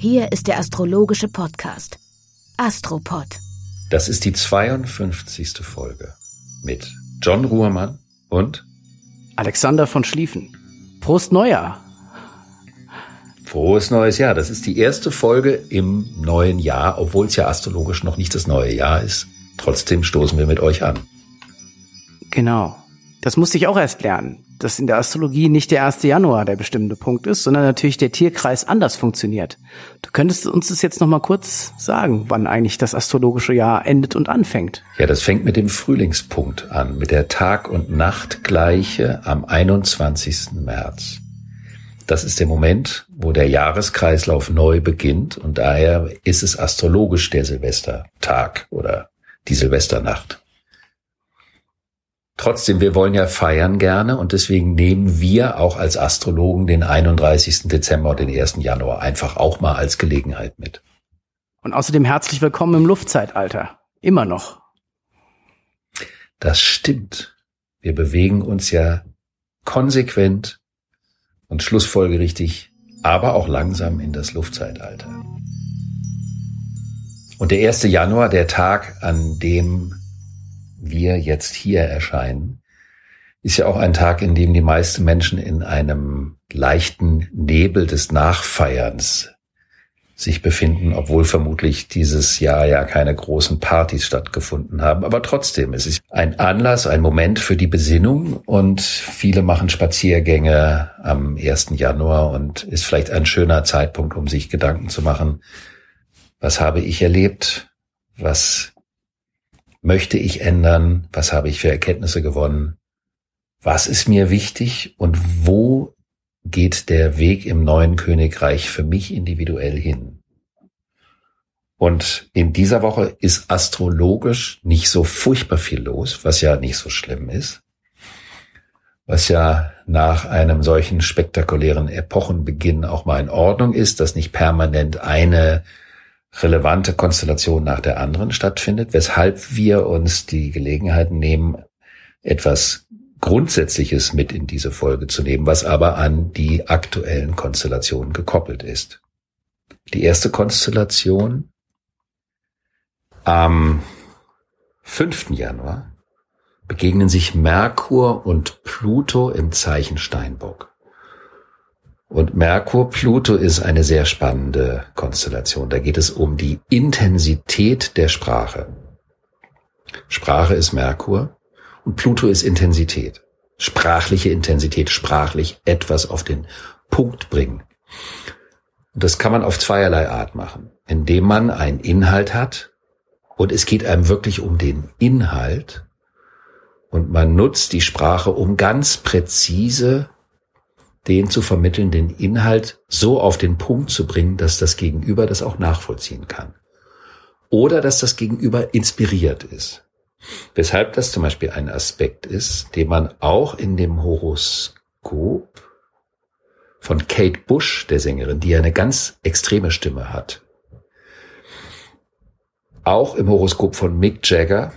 Hier ist der astrologische Podcast Astropod. Das ist die 52. Folge mit John Ruhrmann und Alexander von Schlieffen. Prost Neujahr! Frohes neues Jahr. Das ist die erste Folge im neuen Jahr, obwohl es ja astrologisch noch nicht das neue Jahr ist. Trotzdem stoßen wir mit euch an. Genau. Das musste ich auch erst lernen, dass in der Astrologie nicht der 1. Januar der bestimmende Punkt ist, sondern natürlich der Tierkreis anders funktioniert. Du könntest uns das jetzt noch mal kurz sagen, wann eigentlich das astrologische Jahr endet und anfängt. Ja, das fängt mit dem Frühlingspunkt an, mit der Tag- und Nachtgleiche am 21. März. Das ist der Moment, wo der Jahreskreislauf neu beginnt und daher ist es astrologisch der Silvestertag oder die Silvesternacht. Trotzdem, wir wollen ja feiern gerne und deswegen nehmen wir auch als Astrologen den 31. Dezember und den 1. Januar einfach auch mal als Gelegenheit mit. Und außerdem herzlich willkommen im Luftzeitalter. Immer noch. Das stimmt. Wir bewegen uns ja konsequent und schlussfolgerichtig, aber auch langsam in das Luftzeitalter. Und der 1. Januar, der Tag, an dem wir jetzt hier erscheinen, ist ja auch ein Tag, in dem die meisten Menschen in einem leichten Nebel des Nachfeierns sich befinden, obwohl vermutlich dieses Jahr ja keine großen Partys stattgefunden haben. Aber trotzdem, es ist ein Anlass, ein Moment für die Besinnung und viele machen Spaziergänge am 1. Januar und ist vielleicht ein schöner Zeitpunkt, um sich Gedanken zu machen, was habe ich erlebt, was möchte ich ändern? Was habe ich für Erkenntnisse gewonnen? Was ist mir wichtig und wo geht der Weg im neuen Königreich für mich individuell hin? Und in dieser Woche ist astrologisch nicht so furchtbar viel los, was ja nicht so schlimm ist, was ja nach einem solchen spektakulären Epochenbeginn auch mal in Ordnung ist, dass nicht permanent eine relevante Konstellation nach der anderen stattfindet, weshalb wir uns die Gelegenheit nehmen, etwas Grundsätzliches mit in diese Folge zu nehmen, was aber an die aktuellen Konstellationen gekoppelt ist. Die erste Konstellation am 5. Januar begegnen sich Merkur und Pluto im Zeichen Steinbock. Und Merkur-Pluto ist eine sehr spannende Konstellation. Da geht es um die Intensität der Sprache. Sprache ist Merkur und Pluto ist Intensität. Sprachliche Intensität, sprachlich etwas auf den Punkt bringen. Und das kann man auf zweierlei Art machen, indem man einen Inhalt hat und es geht einem wirklich um den Inhalt und man nutzt die Sprache, um ganz präzise den zu vermittelnden Inhalt so auf den Punkt zu bringen, dass das Gegenüber das auch nachvollziehen kann. Oder dass das Gegenüber inspiriert ist. Weshalb das zum Beispiel ein Aspekt ist, den man auch in dem Horoskop von Kate Bush, der Sängerin, die ja eine ganz extreme Stimme hat, auch im Horoskop von Mick Jagger,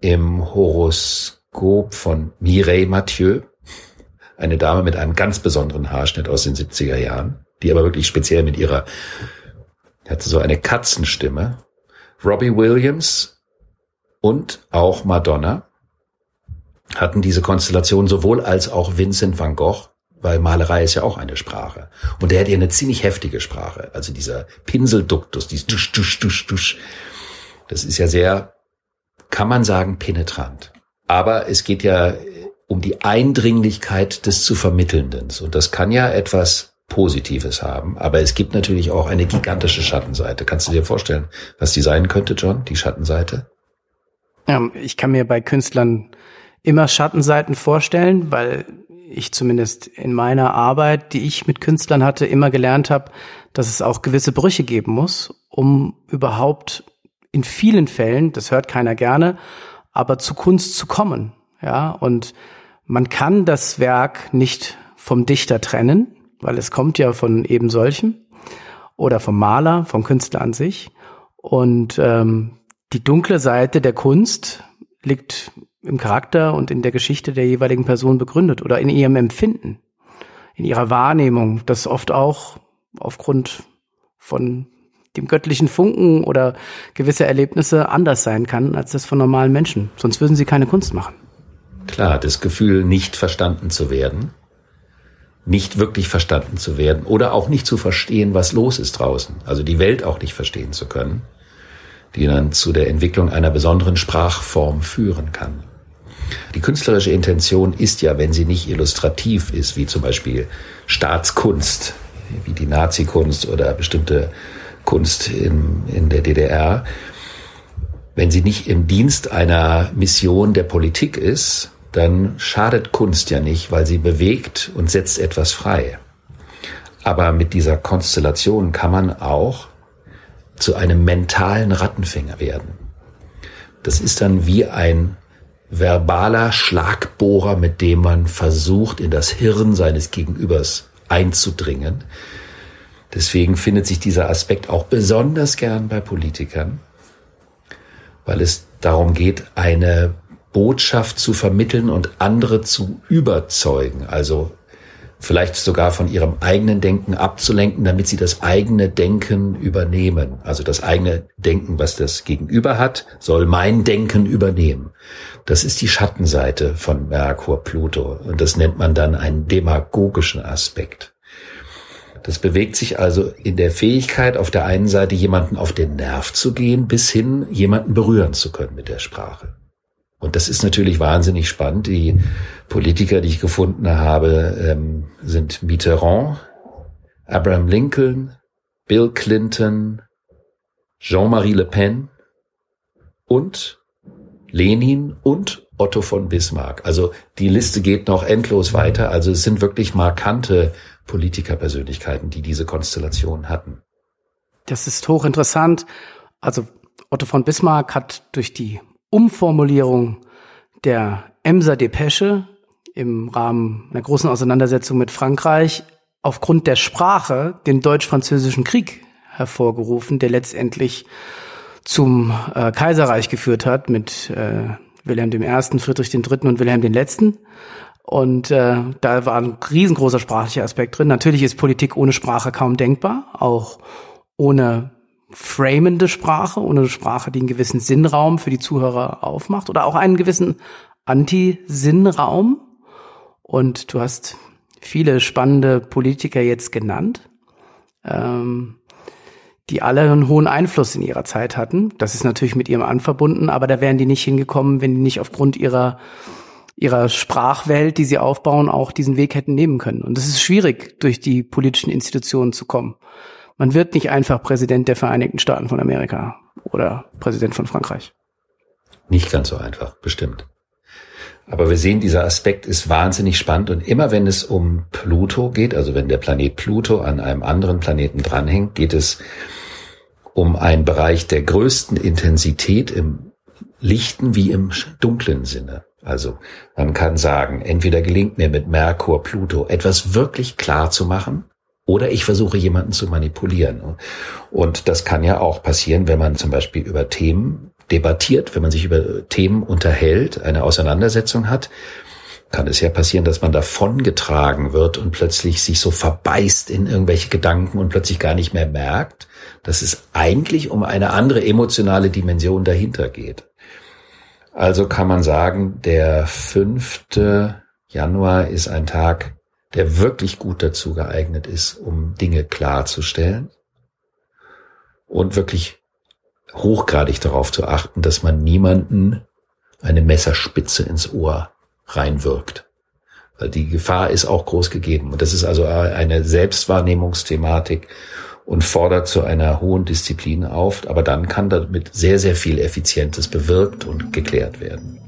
im Horoskop von Mireille Mathieu, eine Dame mit einem ganz besonderen Haarschnitt aus den 70er Jahren, die aber wirklich speziell mit ihrer, hatte so eine Katzenstimme. Robbie Williams und auch Madonna hatten diese Konstellation sowohl als auch Vincent van Gogh, weil Malerei ist ja auch eine Sprache. Und der hat ja eine ziemlich heftige Sprache. Also dieser Pinselduktus, dieses Dusch, Dusch, Dusch, Dusch. Das ist ja sehr, kann man sagen, penetrant. Aber es geht ja um die Eindringlichkeit des zu Vermittelnden. Und das kann ja etwas Positives haben, aber es gibt natürlich auch eine gigantische Schattenseite. Kannst du dir vorstellen, was die sein könnte, John, die Schattenseite? Ja, ich kann mir bei Künstlern immer Schattenseiten vorstellen, weil ich zumindest in meiner Arbeit, die ich mit Künstlern hatte, immer gelernt habe, dass es auch gewisse Brüche geben muss, um überhaupt in vielen Fällen, das hört keiner gerne, aber zu Kunst zu kommen. Ja, und man kann das Werk nicht vom Dichter trennen, weil es kommt ja von eben solchem oder vom Maler, vom Künstler an sich. Und ähm, die dunkle Seite der Kunst liegt im Charakter und in der Geschichte der jeweiligen Person begründet oder in ihrem Empfinden, in ihrer Wahrnehmung, das oft auch aufgrund von dem göttlichen Funken oder gewisse Erlebnisse anders sein kann als das von normalen Menschen. Sonst würden sie keine Kunst machen. Klar, das Gefühl, nicht verstanden zu werden, nicht wirklich verstanden zu werden oder auch nicht zu verstehen, was los ist draußen, also die Welt auch nicht verstehen zu können, die dann zu der Entwicklung einer besonderen Sprachform führen kann. Die künstlerische Intention ist ja, wenn sie nicht illustrativ ist, wie zum Beispiel Staatskunst, wie die Nazikunst oder bestimmte Kunst in, in der DDR, wenn sie nicht im Dienst einer Mission der Politik ist, dann schadet Kunst ja nicht, weil sie bewegt und setzt etwas frei. Aber mit dieser Konstellation kann man auch zu einem mentalen Rattenfänger werden. Das ist dann wie ein verbaler Schlagbohrer, mit dem man versucht, in das Hirn seines Gegenübers einzudringen. Deswegen findet sich dieser Aspekt auch besonders gern bei Politikern, weil es darum geht, eine Botschaft zu vermitteln und andere zu überzeugen, also vielleicht sogar von ihrem eigenen Denken abzulenken, damit sie das eigene Denken übernehmen. Also das eigene Denken, was das Gegenüber hat, soll mein Denken übernehmen. Das ist die Schattenseite von Merkur Pluto und das nennt man dann einen demagogischen Aspekt. Das bewegt sich also in der Fähigkeit, auf der einen Seite jemanden auf den Nerv zu gehen, bis hin jemanden berühren zu können mit der Sprache. Und das ist natürlich wahnsinnig spannend. Die Politiker, die ich gefunden habe, ähm, sind Mitterrand, Abraham Lincoln, Bill Clinton, Jean-Marie Le Pen und Lenin und Otto von Bismarck. Also die Liste geht noch endlos weiter. Also es sind wirklich markante Politikerpersönlichkeiten, die diese Konstellation hatten. Das ist hochinteressant. Also Otto von Bismarck hat durch die Umformulierung der Emser Depesche im Rahmen einer großen Auseinandersetzung mit Frankreich aufgrund der Sprache den deutsch-französischen Krieg hervorgerufen, der letztendlich zum äh, Kaiserreich geführt hat mit äh, Wilhelm I., Friedrich III. und Wilhelm I. Und äh, da war ein riesengroßer sprachlicher Aspekt drin. Natürlich ist Politik ohne Sprache kaum denkbar, auch ohne framende Sprache, ohne Sprache, die einen gewissen Sinnraum für die Zuhörer aufmacht oder auch einen gewissen Anti-Sinnraum. Und du hast viele spannende Politiker jetzt genannt, ähm, die alle einen hohen Einfluss in ihrer Zeit hatten. Das ist natürlich mit ihrem An verbunden, aber da wären die nicht hingekommen, wenn die nicht aufgrund ihrer ihrer Sprachwelt, die sie aufbauen, auch diesen Weg hätten nehmen können. Und es ist schwierig, durch die politischen Institutionen zu kommen. Man wird nicht einfach Präsident der Vereinigten Staaten von Amerika oder Präsident von Frankreich. Nicht ganz so einfach, bestimmt. Aber wir sehen, dieser Aspekt ist wahnsinnig spannend und immer wenn es um Pluto geht, also wenn der Planet Pluto an einem anderen Planeten dranhängt, geht es um einen Bereich der größten Intensität im lichten wie im dunklen Sinne. Also man kann sagen, entweder gelingt mir mit Merkur, Pluto etwas wirklich klar zu machen oder ich versuche jemanden zu manipulieren. Und das kann ja auch passieren, wenn man zum Beispiel über Themen debattiert, wenn man sich über Themen unterhält, eine Auseinandersetzung hat, kann es ja passieren, dass man davongetragen wird und plötzlich sich so verbeißt in irgendwelche Gedanken und plötzlich gar nicht mehr merkt, dass es eigentlich um eine andere emotionale Dimension dahinter geht. Also kann man sagen, der 5. Januar ist ein Tag, der wirklich gut dazu geeignet ist, um Dinge klarzustellen und wirklich hochgradig darauf zu achten, dass man niemanden eine Messerspitze ins Ohr reinwirkt. Weil die Gefahr ist auch groß gegeben. Und das ist also eine Selbstwahrnehmungsthematik und fordert zu einer hohen Disziplin auf. Aber dann kann damit sehr, sehr viel Effizientes bewirkt und geklärt werden.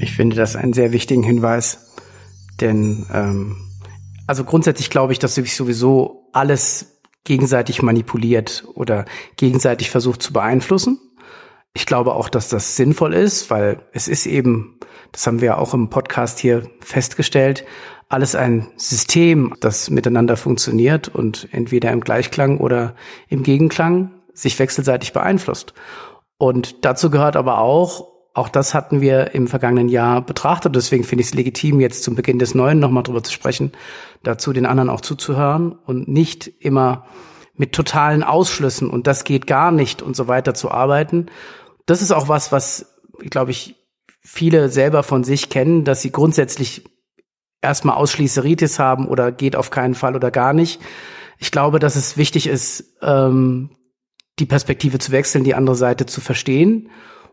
Ich finde das einen sehr wichtigen Hinweis, denn ähm, also grundsätzlich glaube ich, dass sich sowieso alles gegenseitig manipuliert oder gegenseitig versucht zu beeinflussen. Ich glaube auch, dass das sinnvoll ist, weil es ist eben, das haben wir auch im Podcast hier festgestellt, alles ein System, das miteinander funktioniert und entweder im Gleichklang oder im Gegenklang sich wechselseitig beeinflusst. Und dazu gehört aber auch, auch das hatten wir im vergangenen Jahr betrachtet. Deswegen finde ich es legitim, jetzt zum Beginn des Neuen nochmal drüber zu sprechen, dazu den anderen auch zuzuhören und nicht immer mit totalen Ausschlüssen und das geht gar nicht und so weiter zu arbeiten. Das ist auch was, was, glaube ich, viele selber von sich kennen, dass sie grundsätzlich erstmal Ausschließeritis haben oder geht auf keinen Fall oder gar nicht. Ich glaube, dass es wichtig ist, ähm, die Perspektive zu wechseln, die andere Seite zu verstehen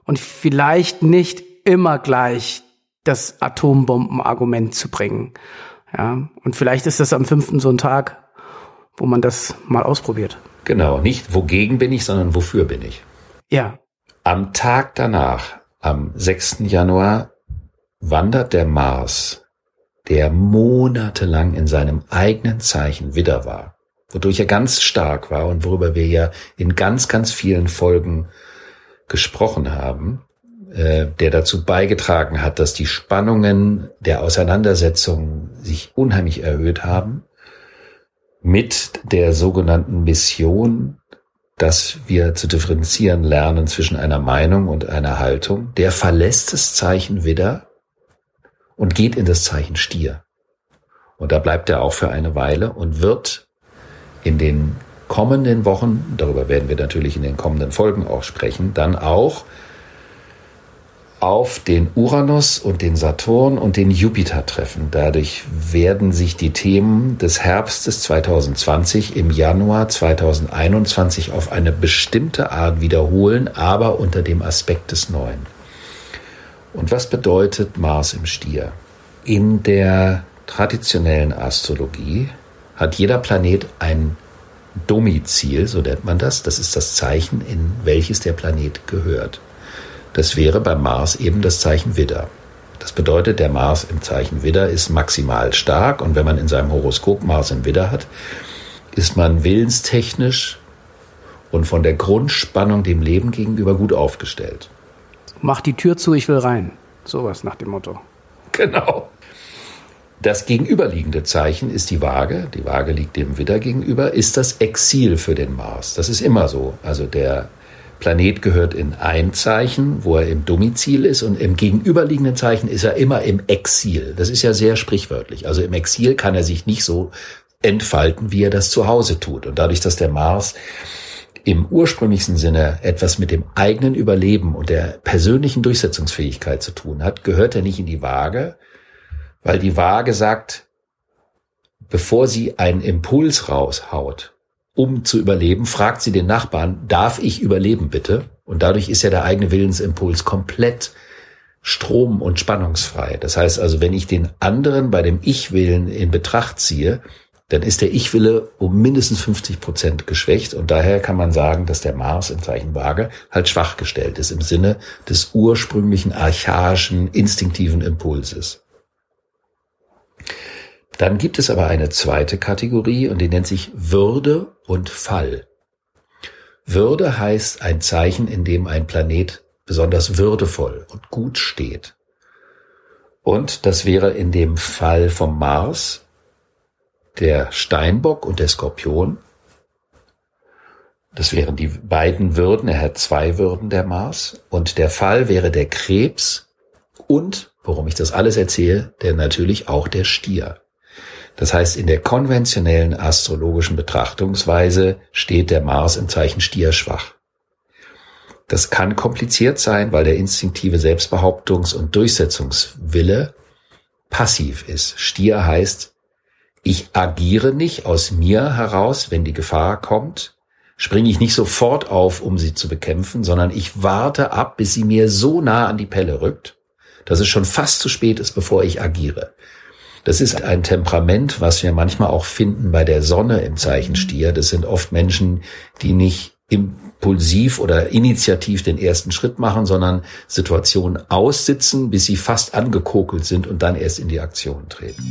und vielleicht nicht immer gleich das Atombombenargument zu bringen. Ja, und vielleicht ist das am fünften so ein Tag, wo man das mal ausprobiert. Genau, nicht wogegen bin ich, sondern wofür bin ich. Ja. Am Tag danach, am 6. Januar, wandert der Mars, der monatelang in seinem eigenen Zeichen Widder war, wodurch er ganz stark war und worüber wir ja in ganz, ganz vielen Folgen gesprochen haben, äh, der dazu beigetragen hat, dass die Spannungen der Auseinandersetzung sich unheimlich erhöht haben, mit der sogenannten Mission, dass wir zu differenzieren lernen zwischen einer Meinung und einer Haltung, der verlässt das Zeichen Widder und geht in das Zeichen Stier. Und da bleibt er auch für eine Weile und wird in den kommenden Wochen, darüber werden wir natürlich in den kommenden Folgen auch sprechen, dann auch auf den Uranus und den Saturn und den Jupiter treffen. Dadurch werden sich die Themen des Herbstes 2020 im Januar 2021 auf eine bestimmte Art wiederholen, aber unter dem Aspekt des Neuen. Und was bedeutet Mars im Stier? In der traditionellen Astrologie hat jeder Planet ein Domizil, so nennt man das. Das ist das Zeichen, in welches der Planet gehört. Das wäre beim Mars eben das Zeichen Widder. Das bedeutet, der Mars im Zeichen Widder ist maximal stark und wenn man in seinem Horoskop Mars im Widder hat, ist man willenstechnisch und von der Grundspannung dem Leben gegenüber gut aufgestellt. Mach die Tür zu, ich will rein. Sowas nach dem Motto. Genau. Das gegenüberliegende Zeichen ist die Waage. Die Waage liegt dem Widder gegenüber, ist das Exil für den Mars. Das ist immer so. Also der Planet gehört in ein Zeichen, wo er im Domizil ist und im gegenüberliegenden Zeichen ist er immer im Exil. Das ist ja sehr sprichwörtlich. Also im Exil kann er sich nicht so entfalten, wie er das zu Hause tut. Und dadurch, dass der Mars im ursprünglichsten Sinne etwas mit dem eigenen Überleben und der persönlichen Durchsetzungsfähigkeit zu tun hat, gehört er nicht in die Waage, weil die Waage sagt, bevor sie einen Impuls raushaut, um zu überleben, fragt sie den Nachbarn, darf ich überleben bitte? Und dadurch ist ja der eigene Willensimpuls komplett strom- und spannungsfrei. Das heißt also, wenn ich den anderen bei dem Ich-Willen in Betracht ziehe, dann ist der Ich-Wille um mindestens 50 Prozent geschwächt. Und daher kann man sagen, dass der Mars im Zeichen Waage halt schwach gestellt ist im Sinne des ursprünglichen, archaischen, instinktiven Impulses. Dann gibt es aber eine zweite Kategorie und die nennt sich Würde und Fall. Würde heißt ein Zeichen, in dem ein Planet besonders würdevoll und gut steht. Und das wäre in dem Fall vom Mars der Steinbock und der Skorpion. Das wären die beiden Würden. Er hat zwei Würden, der Mars. Und der Fall wäre der Krebs und, warum ich das alles erzähle, der natürlich auch der Stier. Das heißt, in der konventionellen astrologischen Betrachtungsweise steht der Mars im Zeichen Stier schwach. Das kann kompliziert sein, weil der instinktive Selbstbehauptungs- und Durchsetzungswille passiv ist. Stier heißt, ich agiere nicht aus mir heraus, wenn die Gefahr kommt, springe ich nicht sofort auf, um sie zu bekämpfen, sondern ich warte ab, bis sie mir so nah an die Pelle rückt, dass es schon fast zu spät ist, bevor ich agiere. Das ist ein Temperament, was wir manchmal auch finden bei der Sonne im Zeichen Stier. Das sind oft Menschen, die nicht impulsiv oder initiativ den ersten Schritt machen, sondern Situationen aussitzen, bis sie fast angekokelt sind und dann erst in die Aktion treten.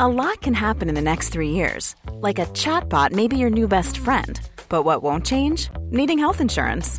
A lot can happen in the next three years. Like a chatbot may be your new best friend. But what won't change? Needing health insurance.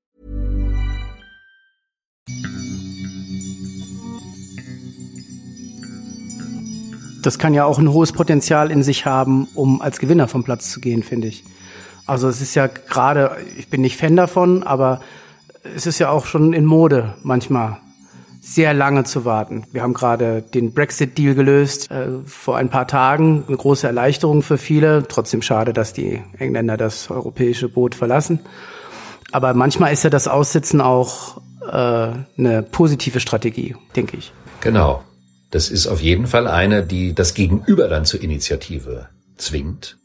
das kann ja auch ein hohes Potenzial in sich haben, um als Gewinner vom Platz zu gehen, finde ich. Also es ist ja gerade, ich bin nicht Fan davon, aber es ist ja auch schon in Mode manchmal sehr lange zu warten. Wir haben gerade den Brexit-Deal gelöst äh, vor ein paar Tagen, eine große Erleichterung für viele. Trotzdem schade, dass die Engländer das europäische Boot verlassen. Aber manchmal ist ja das Aussitzen auch äh, eine positive Strategie, denke ich. Genau. Das ist auf jeden Fall eine, die das Gegenüber dann zur Initiative zwingt.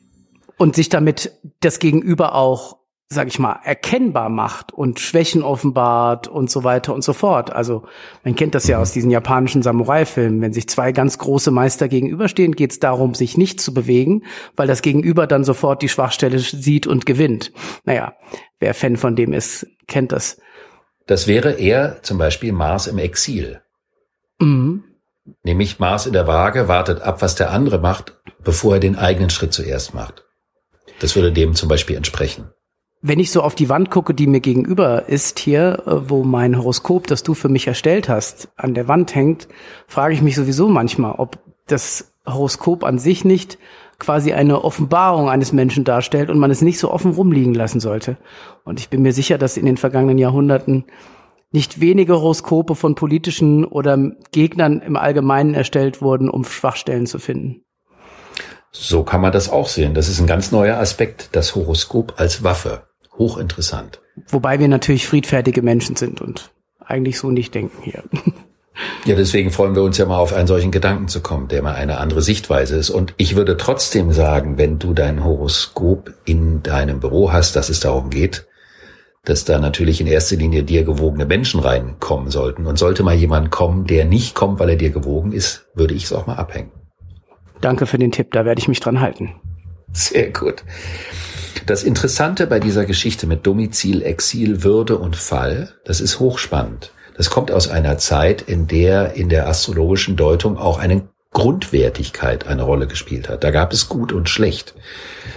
Und sich damit das Gegenüber auch, sag ich mal, erkennbar macht und Schwächen offenbart und so weiter und so fort. Also man kennt das ja mhm. aus diesen japanischen Samurai-Filmen. Wenn sich zwei ganz große Meister gegenüberstehen, geht es darum, sich nicht zu bewegen, weil das Gegenüber dann sofort die Schwachstelle sieht und gewinnt. Naja, wer Fan von dem ist, kennt das. Das wäre eher zum Beispiel Mars im Exil. Mhm. Nämlich Maß in der Waage wartet ab, was der andere macht, bevor er den eigenen Schritt zuerst macht. Das würde dem zum Beispiel entsprechen. Wenn ich so auf die Wand gucke, die mir gegenüber ist hier, äh, wo mein Horoskop, das du für mich erstellt hast, an der Wand hängt, frage ich mich sowieso manchmal, ob das Horoskop an sich nicht quasi eine Offenbarung eines Menschen darstellt und man es nicht so offen rumliegen lassen sollte. Und ich bin mir sicher, dass in den vergangenen Jahrhunderten nicht wenige Horoskope von politischen oder Gegnern im Allgemeinen erstellt wurden, um Schwachstellen zu finden. So kann man das auch sehen. Das ist ein ganz neuer Aspekt, das Horoskop als Waffe. Hochinteressant. Wobei wir natürlich friedfertige Menschen sind und eigentlich so nicht denken hier. Ja, deswegen freuen wir uns ja mal auf einen solchen Gedanken zu kommen, der mal eine andere Sichtweise ist. Und ich würde trotzdem sagen, wenn du dein Horoskop in deinem Büro hast, dass es darum geht, dass da natürlich in erster Linie dir gewogene Menschen reinkommen sollten. Und sollte mal jemand kommen, der nicht kommt, weil er dir gewogen ist, würde ich es auch mal abhängen. Danke für den Tipp, da werde ich mich dran halten. Sehr gut. Das Interessante bei dieser Geschichte mit Domizil, Exil, Würde und Fall, das ist hochspannend. Das kommt aus einer Zeit, in der in der astrologischen Deutung auch eine Grundwertigkeit eine Rolle gespielt hat. Da gab es gut und schlecht.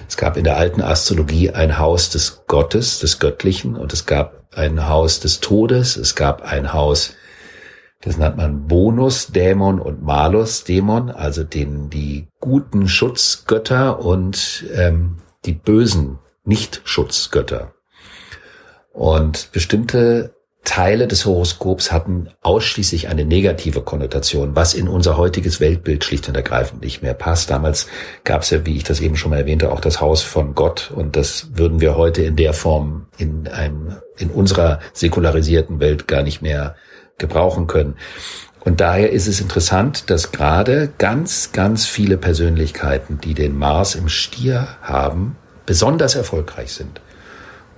Es gab in der alten Astrologie ein Haus des Gottes, des Göttlichen, und es gab ein Haus des Todes, es gab ein Haus, das nennt man Bonus, Dämon und Malus, Dämon, also den, die guten Schutzgötter und ähm, die bösen Nicht-Schutzgötter. Und bestimmte Teile des Horoskops hatten ausschließlich eine negative Konnotation, was in unser heutiges Weltbild schlicht und ergreifend nicht mehr passt. Damals gab es ja, wie ich das eben schon mal erwähnte, auch das Haus von Gott und das würden wir heute in der Form in einem, in unserer säkularisierten Welt gar nicht mehr gebrauchen können. Und daher ist es interessant, dass gerade ganz, ganz viele Persönlichkeiten, die den Mars im Stier haben, besonders erfolgreich sind.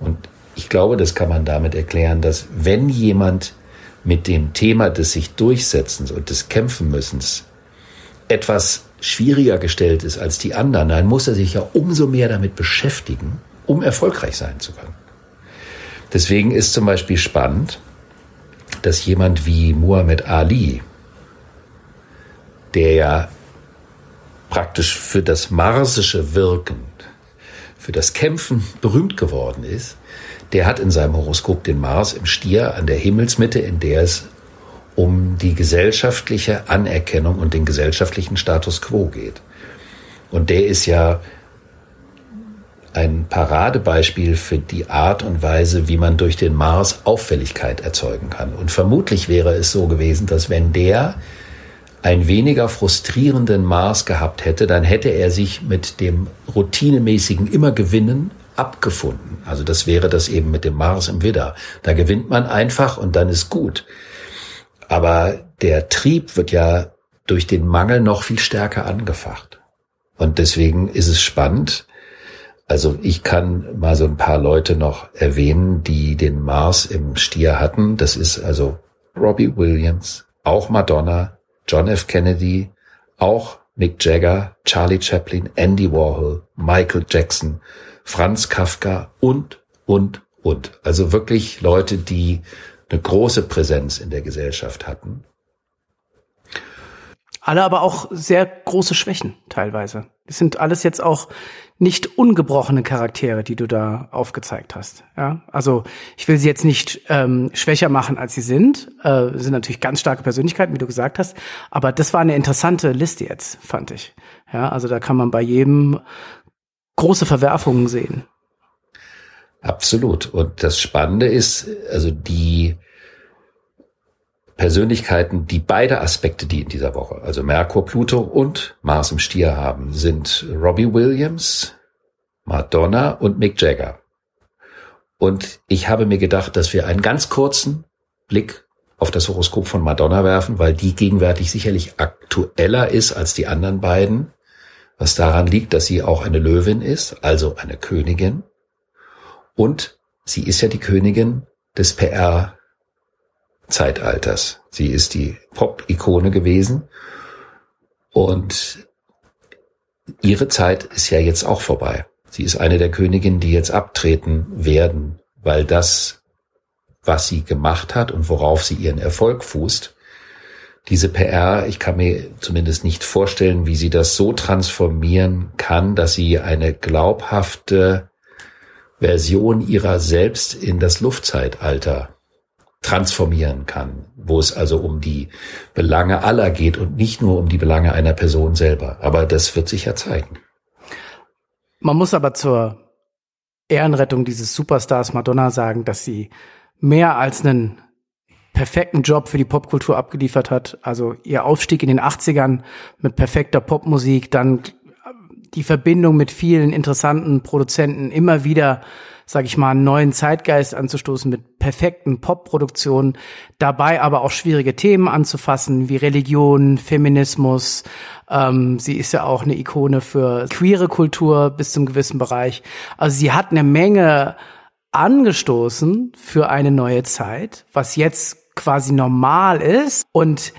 Und ich glaube, das kann man damit erklären, dass wenn jemand mit dem Thema des sich Durchsetzens und des Kämpfen müssens etwas schwieriger gestellt ist als die anderen, dann muss er sich ja umso mehr damit beschäftigen, um erfolgreich sein zu können. Deswegen ist zum Beispiel spannend, dass jemand wie Muhammad Ali, der ja praktisch für das marsische Wirken für das Kämpfen berühmt geworden ist, der hat in seinem Horoskop den Mars im Stier an der Himmelsmitte, in der es um die gesellschaftliche Anerkennung und den gesellschaftlichen Status quo geht. Und der ist ja ein Paradebeispiel für die Art und Weise, wie man durch den Mars Auffälligkeit erzeugen kann. Und vermutlich wäre es so gewesen, dass wenn der einen weniger frustrierenden Mars gehabt hätte, dann hätte er sich mit dem routinemäßigen immer gewinnen abgefunden. Also das wäre das eben mit dem Mars im Widder. Da gewinnt man einfach und dann ist gut. Aber der Trieb wird ja durch den Mangel noch viel stärker angefacht. Und deswegen ist es spannend. Also ich kann mal so ein paar Leute noch erwähnen, die den Mars im Stier hatten. Das ist also Robbie Williams, auch Madonna, John F. Kennedy, auch Mick Jagger, Charlie Chaplin, Andy Warhol, Michael Jackson, Franz Kafka und, und, und. Also wirklich Leute, die eine große Präsenz in der Gesellschaft hatten. Alle aber auch sehr große Schwächen teilweise. Das sind alles jetzt auch nicht ungebrochene Charaktere, die du da aufgezeigt hast. Ja, also ich will sie jetzt nicht ähm, schwächer machen, als sie sind. Äh, sind natürlich ganz starke Persönlichkeiten, wie du gesagt hast. Aber das war eine interessante Liste jetzt, fand ich. Ja, also da kann man bei jedem große Verwerfungen sehen. Absolut. Und das Spannende ist, also die Persönlichkeiten, die beide Aspekte, die in dieser Woche, also Merkur, Pluto und Mars im Stier haben, sind Robbie Williams, Madonna und Mick Jagger. Und ich habe mir gedacht, dass wir einen ganz kurzen Blick auf das Horoskop von Madonna werfen, weil die gegenwärtig sicherlich aktueller ist als die anderen beiden, was daran liegt, dass sie auch eine Löwin ist, also eine Königin. Und sie ist ja die Königin des PR Zeitalters. Sie ist die Pop-Ikone gewesen und ihre Zeit ist ja jetzt auch vorbei. Sie ist eine der Königinnen, die jetzt abtreten werden, weil das, was sie gemacht hat und worauf sie ihren Erfolg fußt, diese PR, ich kann mir zumindest nicht vorstellen, wie sie das so transformieren kann, dass sie eine glaubhafte Version ihrer selbst in das Luftzeitalter transformieren kann, wo es also um die Belange aller geht und nicht nur um die Belange einer Person selber. Aber das wird sich ja zeigen. Man muss aber zur Ehrenrettung dieses Superstars Madonna sagen, dass sie mehr als einen perfekten Job für die Popkultur abgeliefert hat. Also ihr Aufstieg in den 80ern mit perfekter Popmusik, dann die Verbindung mit vielen interessanten Produzenten immer wieder sage ich mal, einen neuen Zeitgeist anzustoßen mit perfekten Popproduktionen, dabei aber auch schwierige Themen anzufassen, wie Religion, Feminismus. Ähm, sie ist ja auch eine Ikone für queere Kultur bis zum gewissen Bereich. Also sie hat eine Menge angestoßen für eine neue Zeit, was jetzt quasi normal ist. Und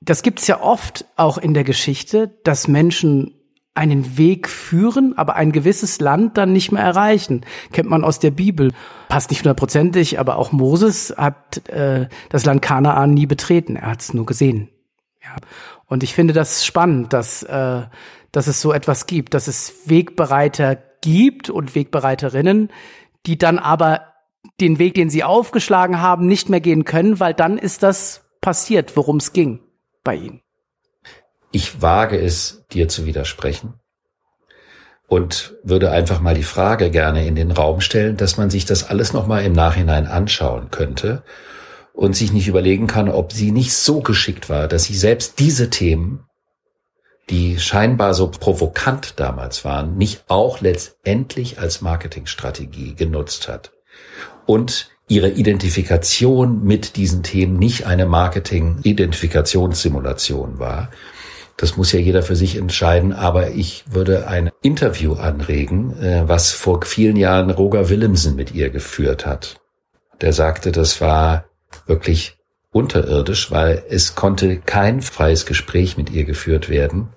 das gibt es ja oft auch in der Geschichte, dass Menschen einen Weg führen, aber ein gewisses Land dann nicht mehr erreichen. Kennt man aus der Bibel. Passt nicht hundertprozentig, aber auch Moses hat äh, das Land Kanaan nie betreten. Er hat es nur gesehen. Ja. Und ich finde das spannend, dass, äh, dass es so etwas gibt, dass es Wegbereiter gibt und Wegbereiterinnen, die dann aber den Weg, den sie aufgeschlagen haben, nicht mehr gehen können, weil dann ist das passiert, worum es ging bei ihnen. Ich wage es, dir zu widersprechen und würde einfach mal die Frage gerne in den Raum stellen, dass man sich das alles nochmal im Nachhinein anschauen könnte und sich nicht überlegen kann, ob sie nicht so geschickt war, dass sie selbst diese Themen, die scheinbar so provokant damals waren, nicht auch letztendlich als Marketingstrategie genutzt hat und ihre Identifikation mit diesen Themen nicht eine Marketing-Identifikationssimulation war, das muss ja jeder für sich entscheiden, aber ich würde ein Interview anregen, äh, was vor vielen Jahren Roger Willemsen mit ihr geführt hat. Der sagte, das war wirklich unterirdisch, weil es konnte kein freies Gespräch mit ihr geführt werden.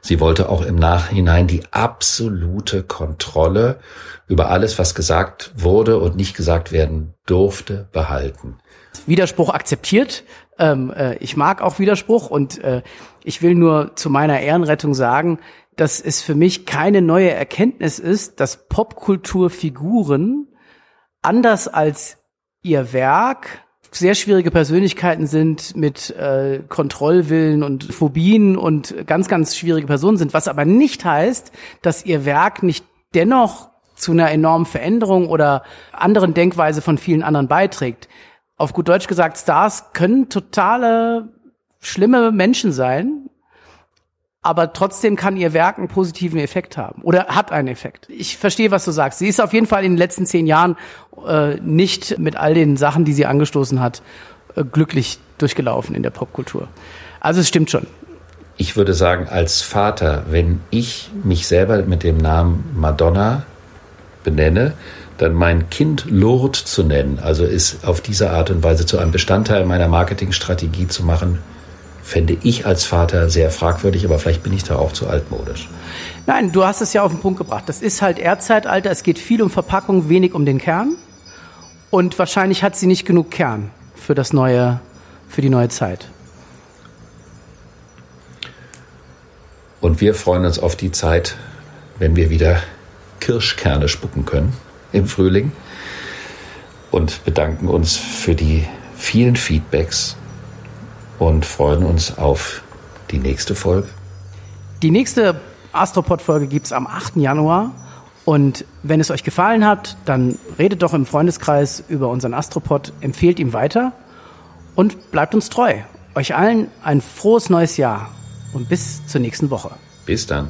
Sie wollte auch im Nachhinein die absolute Kontrolle über alles, was gesagt wurde und nicht gesagt werden durfte, behalten. Widerspruch akzeptiert. Ähm, äh, ich mag auch Widerspruch und äh, ich will nur zu meiner Ehrenrettung sagen, dass es für mich keine neue Erkenntnis ist, dass Popkulturfiguren anders als ihr Werk sehr schwierige Persönlichkeiten sind mit äh, Kontrollwillen und Phobien und ganz, ganz schwierige Personen sind, was aber nicht heißt, dass ihr Werk nicht dennoch zu einer enormen Veränderung oder anderen Denkweise von vielen anderen beiträgt. Auf gut Deutsch gesagt, Stars können totale schlimme Menschen sein, aber trotzdem kann ihr Werk einen positiven Effekt haben oder hat einen Effekt. Ich verstehe, was du sagst. Sie ist auf jeden Fall in den letzten zehn Jahren äh, nicht mit all den Sachen, die sie angestoßen hat, äh, glücklich durchgelaufen in der Popkultur. Also es stimmt schon. Ich würde sagen, als Vater, wenn ich mich selber mit dem Namen Madonna benenne, dann mein Kind Lourdes zu nennen, also ist auf diese Art und Weise zu einem Bestandteil meiner Marketingstrategie zu machen, fände ich als Vater sehr fragwürdig, aber vielleicht bin ich da auch zu altmodisch. Nein, du hast es ja auf den Punkt gebracht. Das ist halt Erdzeitalter. Es geht viel um Verpackung, wenig um den Kern. Und wahrscheinlich hat sie nicht genug Kern für das neue, für die neue Zeit. Und wir freuen uns auf die Zeit, wenn wir wieder Kirschkerne spucken können im Frühling und bedanken uns für die vielen Feedbacks und freuen uns auf die nächste Folge. Die nächste Astropod-Folge gibt es am 8. Januar. Und wenn es euch gefallen hat, dann redet doch im Freundeskreis über unseren Astropod, empfehlt ihm weiter und bleibt uns treu. Euch allen ein frohes neues Jahr und bis zur nächsten Woche. Bis dann.